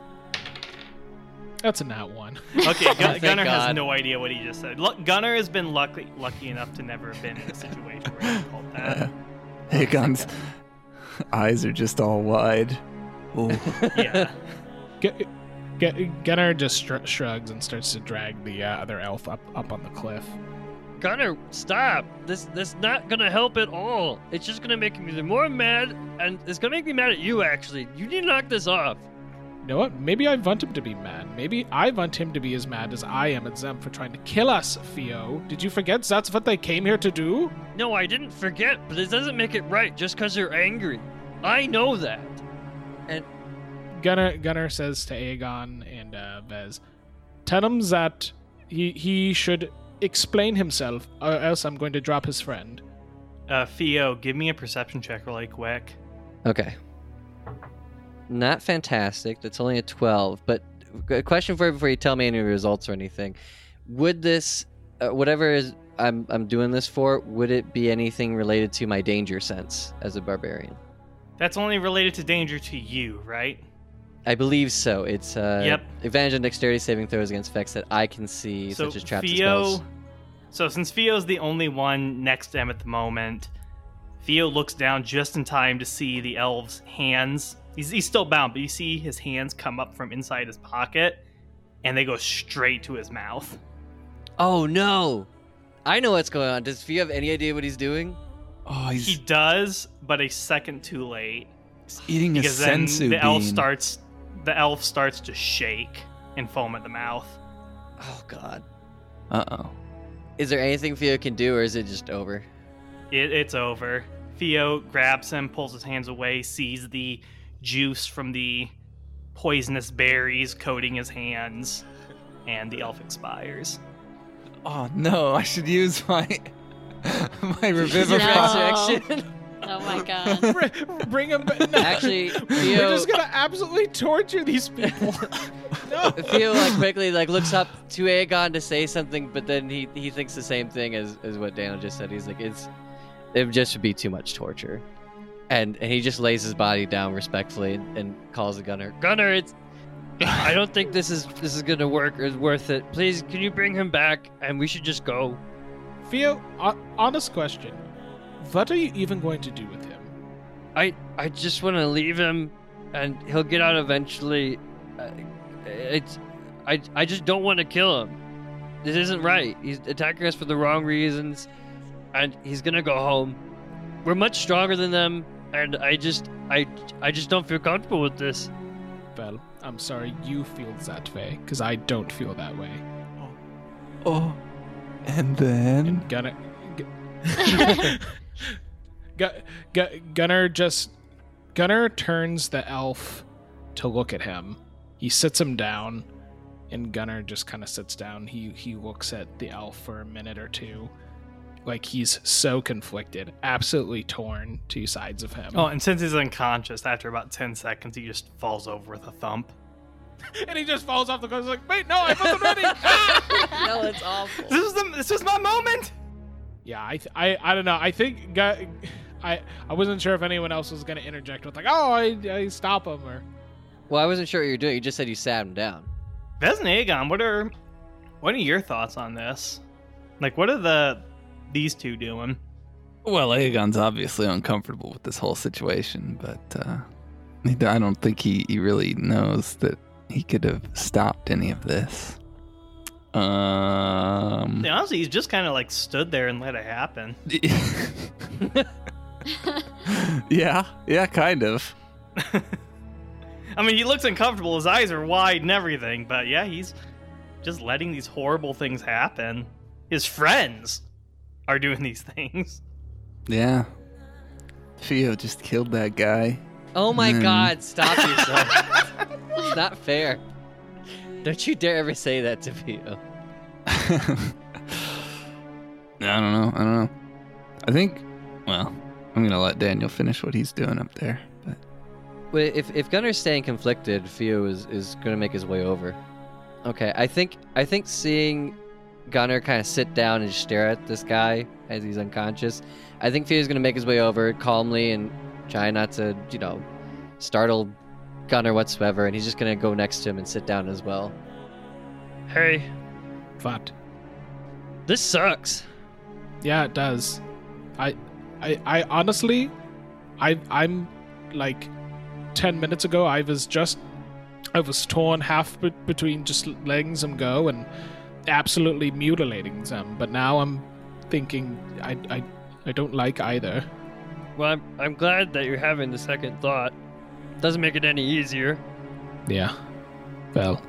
That's a not one. [LAUGHS] Okay, Gun- Thank Gunner has no idea what he just said. Look, Gunner has been lucky lucky enough to never have been in a situation where he's called that. [LAUGHS] Aegon's eyes are just all wide. Oh, [LAUGHS] Yeah. G- G- Gunnar just shr- shrugs and starts to drag the uh, other elf up up on the cliff. Gunner, stop! This this not gonna help at all. It's just gonna make me the more mad, and it's gonna make me mad at you. Actually, you need to knock this off. You know what? Maybe I want him to be mad. Maybe I want him to be as mad as I am at them for trying to kill us, Theo. Did you forget that's what they came here to do? No, I didn't forget, but it doesn't make it right just because you're angry. I know that. Gunnar Gunnar says to Aegon and uh, Vez, tell him that he he should explain himself, or else I'm going to drop his friend. Uh, Theo, give me a perception check really quick. Okay. Not fantastic. That's only a 12. But a question for you before you tell me any results or anything. Would this, uh, whatever is I'm, I'm doing this for, would it be anything related to my danger sense as a barbarian? That's only related to danger to you, right? I believe so. It's uh, Yep. advantage on dexterity saving throws against effects that I can see, so such as traps and spells. so since Theo's the only one next to him at the moment, Theo looks down just in time to see the elf's hands. He's, he's still bound, but you see his hands come up from inside his pocket, and they go straight to his mouth. Oh no! I know what's going on. Does Fio have any idea what he's doing? oh he's He does, but a second too late. eating a because then sensu the elf starts the elf starts to shake and foam at the mouth. Oh god. Uh oh. Is there anything Fio can do, or is it just over? It, it's over. Theo grabs him, pulls his hands away, sees the juice from the poisonous berries coating his hands, and the elf expires. Oh no! I should use my [LAUGHS] my No. revivify. [LAUGHS] Resurrection. Oh my [LAUGHS] god. Br- Bring him back. No. Actually, we're just gonna absolutely torture these people. no. Theo like quickly like looks up to Aegon to say something, but then he he thinks the same thing as as what Daniel just said. He's like, it's it would just be too much torture, and and he just lays his body down respectfully and, and calls the gunner. Gunner, it's. [LAUGHS] I don't think this is this is gonna work or is worth it. Please, can you bring him back and we should just go? Theo, ho- honest question. What are you even going to do with him? I I just want to leave him, and he'll get out eventually. Uh, It's I I just don't want to kill him. This isn't right. He's attacking us for the wrong reasons, and he's gonna go home. We're much stronger than them, and I just I I just don't feel comfortable with this. Well, I'm sorry you feel that way, because I don't feel that way. Oh, oh and then Gunner. [LAUGHS] Gu- Gu- Gu- Gunner just. Gunner turns the elf to look at him. He sits him down, and Gunner just kind of sits down. He he looks at the elf for a minute or two, like he's so conflicted, absolutely torn two sides of him. Oh, and since he's unconscious, after about 10 seconds, he just falls over with a thump. [LAUGHS] and he just falls off the cliff. He's like, wait, no, I wasn't ready. Ah! [LAUGHS] [LAUGHS] no, it's awful. This is the, this was my moment. Yeah, I, th- I, I don't know. I think gu- I, I wasn't sure if anyone else was gonna interject with like, oh, I, I stop him or. Well, I wasn't sure what you were doing. You just said you sat him down. Vez and Aegon, what are what are your thoughts on this? Like, what are the these two doing? well, Aegon's obviously uncomfortable with this whole situation, but uh, I don't think he, he really knows that he could have stopped any of this. Um. Yeah, honestly, he's just kind of like stood there and let it happen. [LAUGHS] [LAUGHS] yeah, yeah, kind of. [LAUGHS] I mean, he looks uncomfortable. His eyes are wide and everything, but yeah, he's just letting these horrible things happen. His friends are doing these things. Yeah. Theo just killed that guy. Oh my Hmm. God! Stop [LAUGHS] yourself. it's not fair. Don't you dare ever say that to Fio. [LAUGHS] I don't know. I don't know. I think. Well, I'm gonna let Daniel finish what he's doing up there. But Wait, if if Gunner's staying conflicted, Theo is, is going to make his way over. Okay, I think I think seeing Gunner kind of sit down and stare at this guy as he's unconscious, I think Fio's going to make his way over calmly and try not to, you know, startle Gunner whatsoever, and he's just going to go next to him and sit down as well. Hey, What? this sucks. Yeah, it does. I, I, I honestly, I, I'm like, ten minutes ago, I was just, I was torn half be- between just letting them go and absolutely mutilating them. But now I'm thinking I, I, I don't like either. Well, I'm, I'm glad that you're having the second thought. Doesn't make it any easier. Yeah. Well,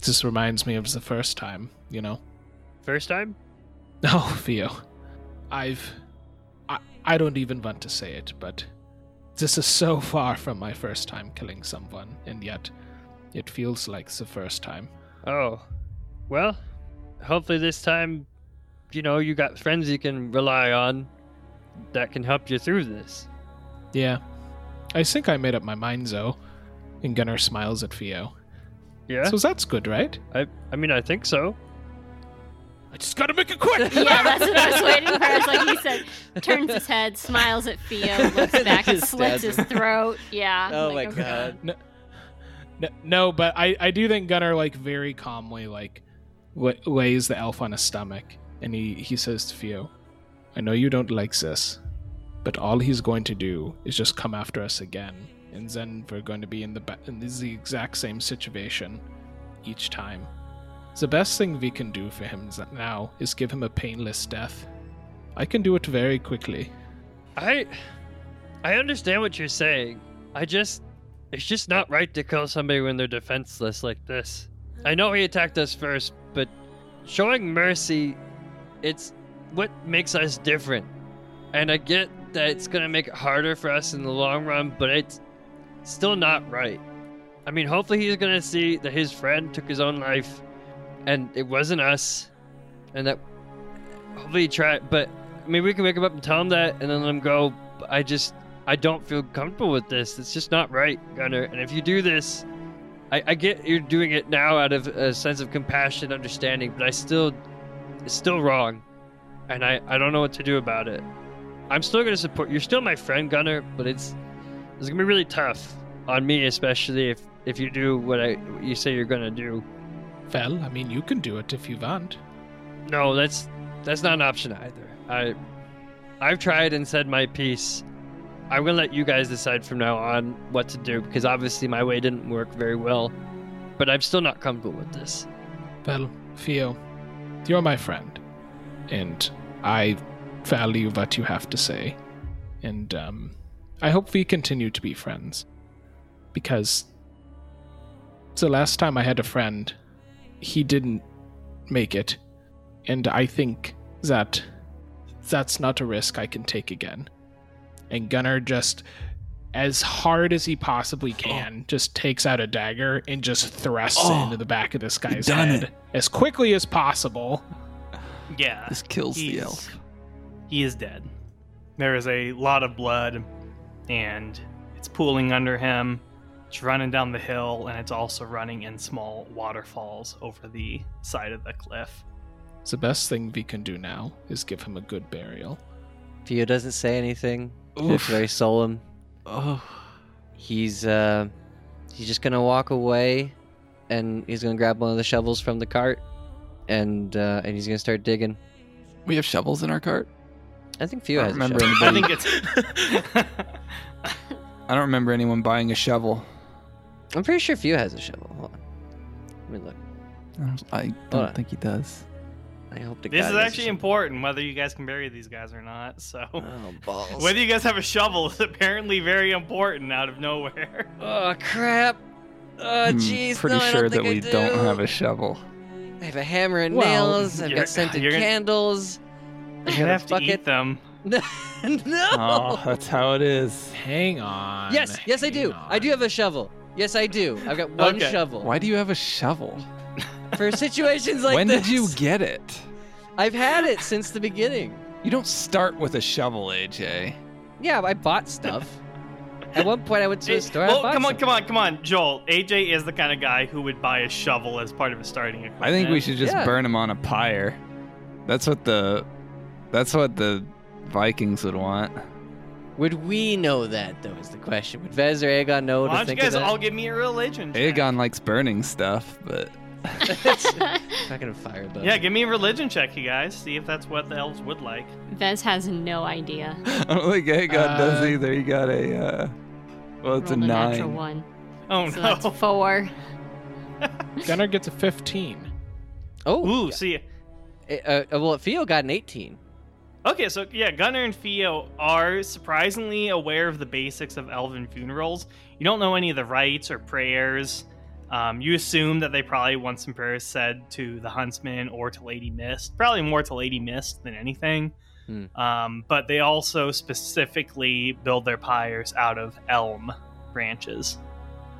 this reminds me of the first time, you know. First time? [LAUGHS] Oh, Theo. I've. I, I don't even want to say it, but this is so far from my first time killing someone, and yet it feels like the first time. Oh. Well, hopefully this time, you know, you got friends you can rely on that can help you through this. Yeah. I think I made up my mind, though. And Gunnar smiles at Theo. Yeah? So that's good, right? I, I mean, I think so. I just gotta make it quick! [LAUGHS] yeah, that's what I was waiting for. It's like he said, turns his head, smiles at Theo, [LAUGHS] looks back, and slits his throat. Yeah. Oh like, my okay. god. No, no, no, but I, I do think Gunnar like very calmly like lays the elf on his stomach, and he he says to Theo, "I know you don't like this, but all he's going to do is just come after us again, and then we're going to be in the in the exact same situation each time. The best thing we can do for him now is give him a painless death. I can do it very quickly. I I understand what you're saying. I just it's just not right to kill somebody when they're defenseless like this. I know he attacked us first, but showing mercy it's what makes us different. And I get that it's going to make it harder for us in the long run, but it's still not right. I mean, hopefully he's going to see that his friend took his own life and it wasn't us and that hopefully he tried but I mean, we can wake him up and tell him that, and then let him go. I just, I don't feel comfortable with this. It's just not right, Gunner. And if you do this, I, I get you're doing it now out of a sense of compassion, understanding, but I still, it's still wrong, and I, I don't know what to do about it. I'm still gonna support. You're still my friend, Gunner, but it's, it's gonna be really tough on me, especially if if you do what I what you say you're gonna do. Well, I mean, you can do it if you want. No, that's that's not an option either. I I've tried and said my piece. I'm gonna let you guys decide from now on what to do because obviously my way didn't work very well. But I'm still not comfortable with this. Well, Theo, you're my friend, and I value what you have to say, and um, I hope we continue to be friends, because the last time I had a friend, he didn't make it, and I think that that's not a risk I can take again. And Gunnar just, as hard as he possibly oh. can, just takes out a dagger and just thrusts Oh, it into the back of this guy's done head it. as quickly as possible. Yeah. This kills the he's- elf. He is dead. There is a lot of blood, and it's pooling under him. It's running down the hill, and it's also running in small waterfalls over the side of the cliff. The best thing we can do now is give him a good burial. Theo doesn't say anything. Just Oof. very solemn. Oh, He's uh he's just gonna walk away and he's gonna grab one of the shovels from the cart and uh and he's gonna start digging. we have shovels in our cart. I think few I has don't a remember shovel. [LAUGHS] I anybody. think it's. [LAUGHS] I don't remember anyone buying a shovel. I'm pretty sure few has a shovel. Hold on. Let me look. I don't, I don't think he does. I hope to this God is he has a actually shovel. important whether you guys can bury these guys or not. So. Oh balls. [LAUGHS] Whether you guys have a shovel is apparently very important out of nowhere. [LAUGHS] Oh crap. Oh I'm jeez. pretty no, I sure don't that think we do. don't have a shovel. I have a hammer and Well, nails. I've got scented you're gonna- candles. I You got a have to bucket. eat them. [LAUGHS] no. Oh, that's how it is. Hang on. Yes, yes, I do. hang I do have a shovel. Yes, I do. I've got one Okay. shovel Why do you have a shovel? For situations like when this. did you get it? I've had it since the beginning. You don't start with a shovel, AJ. Yeah, I bought stuff. At one point, I went to a store. Well, bought come on, something. come on, come on, Joel. AJ is the kind of guy who would buy a shovel as part of his starting equipment. I think we should just Yeah. burn him on a pyre. That's what the that's what the Vikings would want. Would we know that, though, is the question. Would Vez or Aegon know Why don't you think guys all give me a religion check? Aegon likes burning stuff, but [LAUGHS] Not gonna fire above. Yeah, give me a religion check, you guys. See if that's what the elves would like. Vez has no idea. I don't think Aegon does Uh, either. He got a uh, Well, it's a Rolled natural nine. one. Oh so no. that's four. [LAUGHS] Gunnar gets a 15. Oh, Ooh, see. uh, uh, well, Theo got an 18. Okay, so yeah, Gunnar and Theo are surprisingly aware of the basics of elven funerals. You don't know any of the rites or prayers. Um, you assume that they probably want some prayers said to the huntsman or to Lady Mist. Probably more to Lady Mist than anything. Hmm. Um, but they also specifically build their pyres out of elm branches,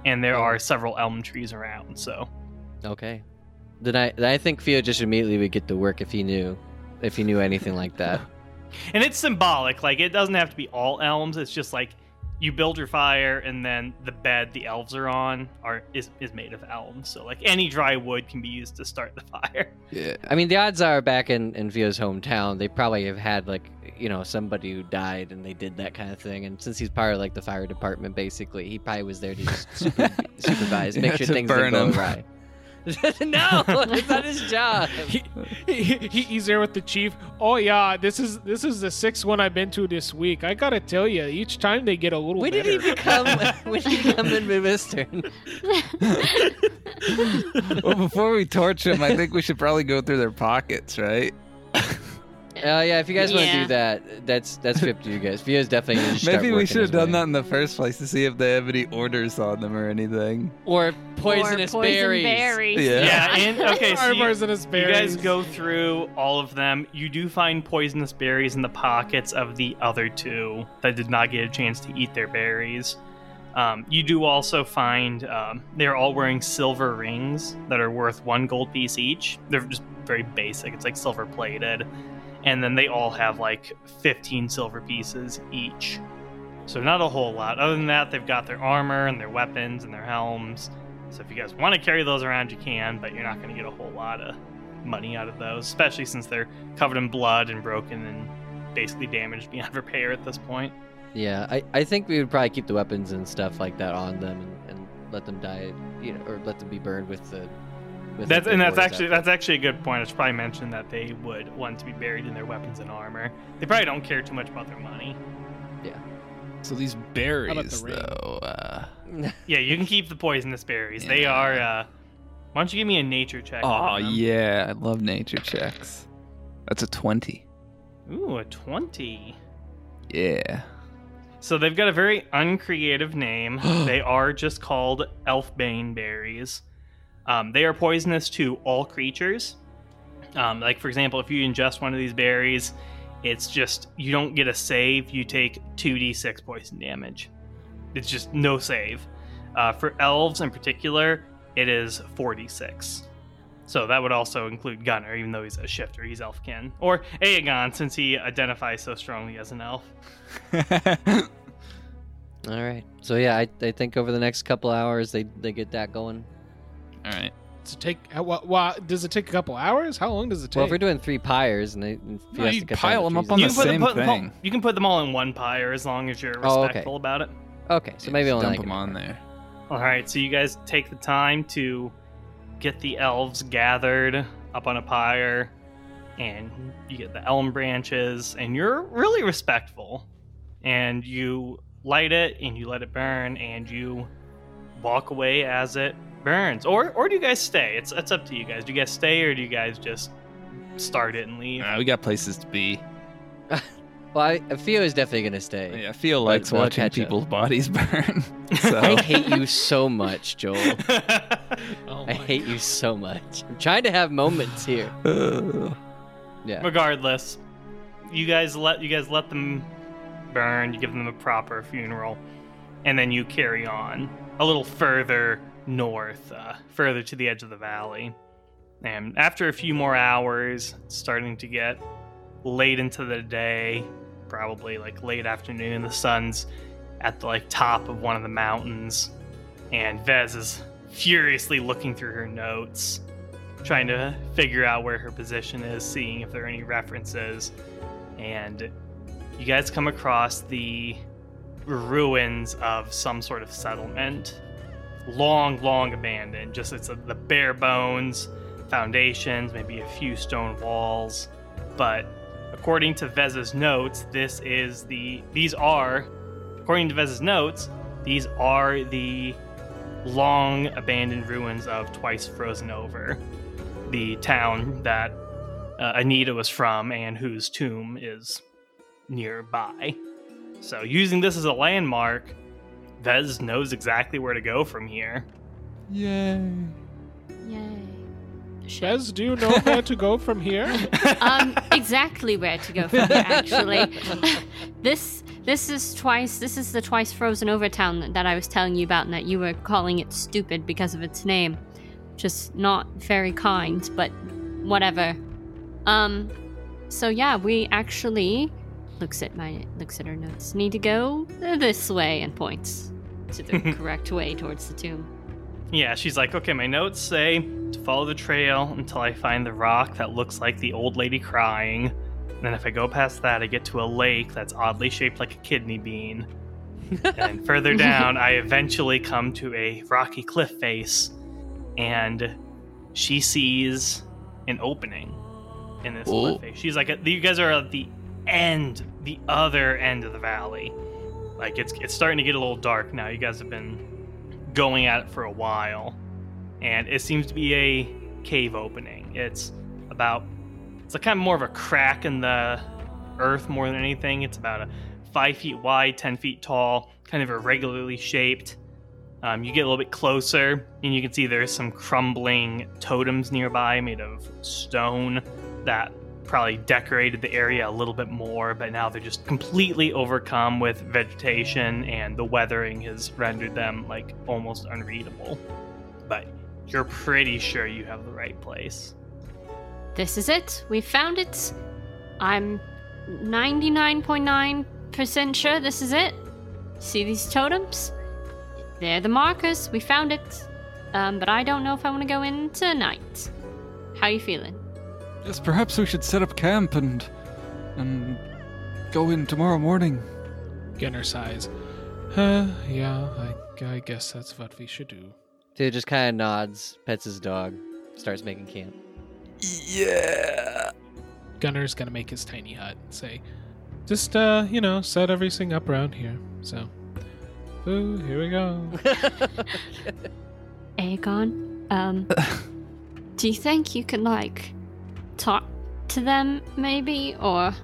and there Oh. are several elm trees around. So Okay. Then I I think Theo just immediately would get to work if he knew, if he knew anything like that. [LAUGHS] and it's symbolic like it doesn't have to be all elms it's just like you build your fire and then the bed the elves are on are is, is made of elm so like any dry wood can be used to start the [LAUGHS] fire Yeah. I mean, the odds are back in in Theo's hometown, they probably have had like you know somebody who died and they did that kind of thing. And since he's part of like the fire department, basically, he probably was there to just [LAUGHS] super, supervise, make Yeah, sure things burn didn't go him. Right. [LAUGHS] no, it's not his job. [LAUGHS] He, he, he- he's there with the chief. Oh yeah, this is this is the sixth one I've been to this week. I gotta tell you, each time they get a little When did he become? [LAUGHS] when did he become in Midwestern? well, before we torch them, I think we should probably go through their pockets, right? Oh yeah, if you guys want to Yeah. do that, that's that's fifty you guys. Theo's definitely gonna start Maybe we working should have done way. that in the first place to see if they have any orders on them or anything. Or poisonous or poison berries. berries. Yeah. yeah [LAUGHS] and okay so you, poisonous you berries. guys go through all of them you do find poisonous berries in the pockets of the other two that did not get a chance to eat their berries um, you do also find um, they're all wearing silver rings that are worth one gold piece each they're just very basic it's like silver plated and then they all have like 15 silver pieces each so not a whole lot other than that they've got their armor and their weapons and their helms so if you guys want to carry those around, you can, but you're not going to get a whole lot of money out of those, especially since they're covered in blood and broken and basically damaged beyond [LAUGHS] repair at this point. Yeah, I, I think we would probably keep the weapons and stuff like that on them and, and let them die, you know, or let them be burned with the. With That's and that's actually that's actually a good point. I should probably mention that they would want to be buried in their weapons and armor. They probably don't care too much about their money. Yeah. So these berries, the ring? though, uh, [LAUGHS] Yeah, you can keep the poisonous berries. They are. uh Why don't you give me a nature check? oh yeah, I love nature checks. That's a twenty. Ooh, a twenty. Yeah. So they've got a very uncreative name. [GASPS] they are just called Elfbane berries. Um, they are poisonous to all creatures. Um, like for example, if you ingest one of these berries, it's just you don't get a save. You take two d6 poison damage. It's just no save. Uh, for elves in particular, it is 46. So that would also include Gunnar, even though he's a shifter, he's elfkin. Or Aegon, since he identifies so strongly as an elf. [LAUGHS] All right. So yeah, I, I think over the next couple hours they they get that going. All right. Does it take? How, wha- wha- does it take a couple hours? How long does it take? Well, if we're doing three pyres and they and No, you to pile down the 'em up on you the can put same them, put, thing. You can put them all in one pyre as long as you're Oh, okay. respectful about it. Okay, so maybe Just only dump like them on there. All right, so you guys take the time to get the elves gathered up on a pyre, and you get the elm branches, and you're really respectful, and you light it and you let it burn, and you walk away as it burns, or or do you guys stay? It's it's up to you guys. Do you guys stay or do you guys just start it and leave? Nah, we got places to be. [LAUGHS] Well, I, Theo is definitely gonna stay. Yeah, I feel likes they'll watching catch up. people's [LAUGHS] bodies burn. so I hate you so much, Joel. [LAUGHS] Oh I my hate you so much. I'm trying to have moments here. Uh, [SIGHS] Yeah. regardless you guys let you guys let them burn you give them a proper funeral and then you carry on a little further north uh, further to the edge of the valley and after a few more hours starting to get late into the day probably like late afternoon the sun's at the like top of one of the mountains and vez is furiously looking through her notes trying to figure out where her position is, seeing if there are any references. And you guys come across the ruins of some sort of settlement. Long, long abandoned. Just it's a, the bare bones, foundations, maybe a few stone walls. But according to Vez's notes, this is the these are, according to Vez's notes, these are the long abandoned ruins of Twice Frozen Over, the town that uh, Anita was from and whose tomb is nearby. So, using this as a landmark, Vez knows exactly where to go from here. Yay. Yay. Bez, do you know where to go from here? [LAUGHS] um, exactly where to go from here. Actually, [LAUGHS] this this is twice. This is the twice frozen over town that, that I was telling you about, and that you were calling it stupid because of its name. Just not very kind, but whatever. Um, so yeah, we actually looks at my looks at her notes. Need to go this way and points to the [LAUGHS] correct way towards the tomb. Yeah, she's like, okay, my notes say to follow the trail until I find the rock that looks like the old lady crying. And then if I go past that, I get to a lake that's oddly shaped like a kidney bean. and further down, I [LAUGHS] eventually come to a rocky cliff face, and she sees an opening in this Whoa. cliff face. She's like, you guys are at the end, the other end of the valley. Like it's it's starting to get a little dark now. You guys have been going at it for a while, and it seems to be a cave opening. It's about it's a kind of more of a crack in the earth more than anything. It's about a five feet wide, ten feet tall, kind of irregularly shaped. Um, you get a little bit closer, and you can see there's some crumbling totems nearby made of stone that probably decorated the area a little bit more, but now they're just completely overcome with vegetation, and the weathering has rendered them like almost unreadable. But you're pretty sure you have the right place. This is it. We found it. I'm 99.9% sure this is it. See these totems? They're the markers. We found it. Um, but I don't know if I want to go in tonight. How you feeling? Yes, perhaps we should set up camp and and go in tomorrow morning. Gunner sighs. Uh, yeah, I, I guess that's what we should do. Dude just kind of nods, pets his dog, starts making camp. Yeah. Gunner's gonna make his tiny hut. And say, just uh, you know, set everything up around here. So, ooh, here we go. [LAUGHS] Aegon, um, [LAUGHS] do you think you can like, talk to them, maybe? Or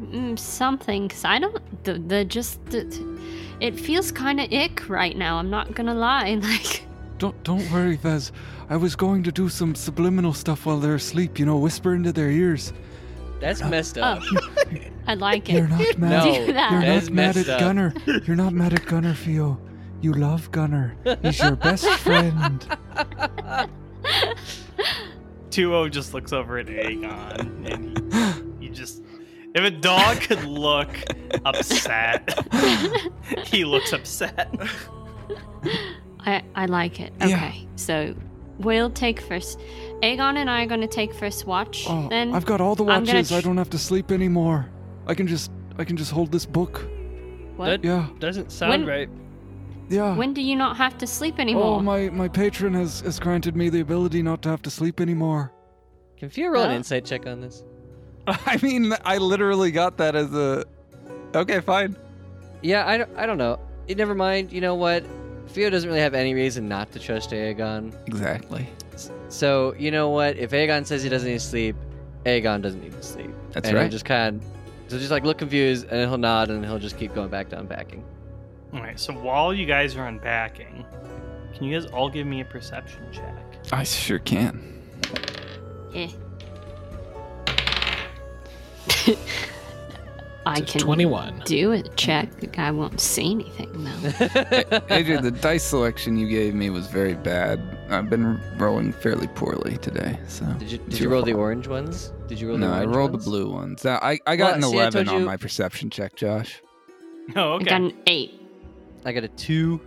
mm, something? Because I don't. The, the just. The, it feels kind of ick right now, I'm not gonna lie. [LAUGHS] Like. Don't don't worry, Vez. I was going to do some subliminal stuff while they're asleep. You know, whisper into their ears. That's messed up. [LAUGHS] I like it. You're it. not [LAUGHS] mad. No, Do that. You're that not mad at up. Gunner. You're not mad at Gunner, Theo. You love Gunner. He's your best friend. 2 just looks over at Aegon, and he, you just. If a dog could look upset, [LAUGHS] he looks upset. [LAUGHS] I, I like it. Yeah. Okay, so we'll take first. Aegon and I are going to take first watch. Oh, then I've got all the I'm gonna watches. I don't have to sleep anymore. I can just I can just hold this book. what? That Yeah. doesn't sound When- right. Yeah. When do you not have to sleep anymore? Oh, my my patron has has granted me the ability not to have to sleep anymore. Can Fia roll an insight check on this? [LAUGHS] I mean, I literally got that as a. Okay, fine. Yeah, I don't, I don't know. Eh, Never mind. You know what? Fio doesn't really have any reason not to trust Aegon. Exactly. So, you know what? If Aegon says he doesn't need to sleep, Aegon doesn't need to sleep. That's and right. He'll just kind of, he'll just like look confused, and then he'll nod, and he'll just keep going back to unpacking. All right, so while you guys are unpacking, can you guys all give me a perception check? I sure can. Eh. [LAUGHS] I can 21. do a check. The guy won't see anything though. [LAUGHS] Adrian, the dice selection you gave me was very bad. I've been rolling fairly poorly today, so. Did you did you your roll the orange ones? Did you roll No, the I orange rolled ones? the blue ones. Now, I, I got Well, an see, I 11 told on you- my perception check, Josh. Oh, I okay. got an eight. I got a two.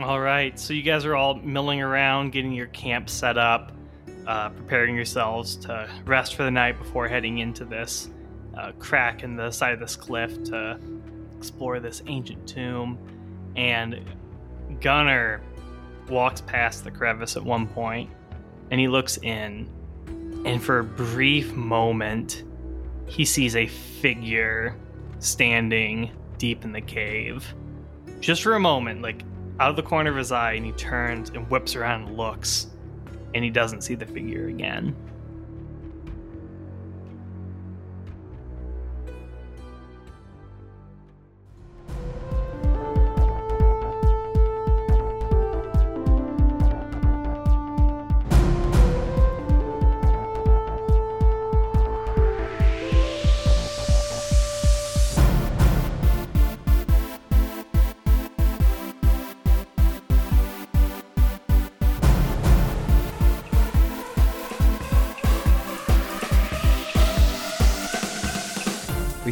All right, so you guys are all milling around, getting your camp set up, uh, preparing yourselves to rest for the night before heading into this uh, crack in the side of this cliff to explore this ancient tomb. And Gunnar walks past the crevice at one point, and he looks in, and for a brief moment, he sees a figure standing deep in the cave just for a moment, like out of the corner of his eye, and he turns and whips around and looks, and he doesn't see the figure again.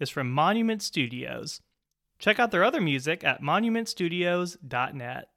is from Monument Studios. Check out their other music at monumentstudios.net.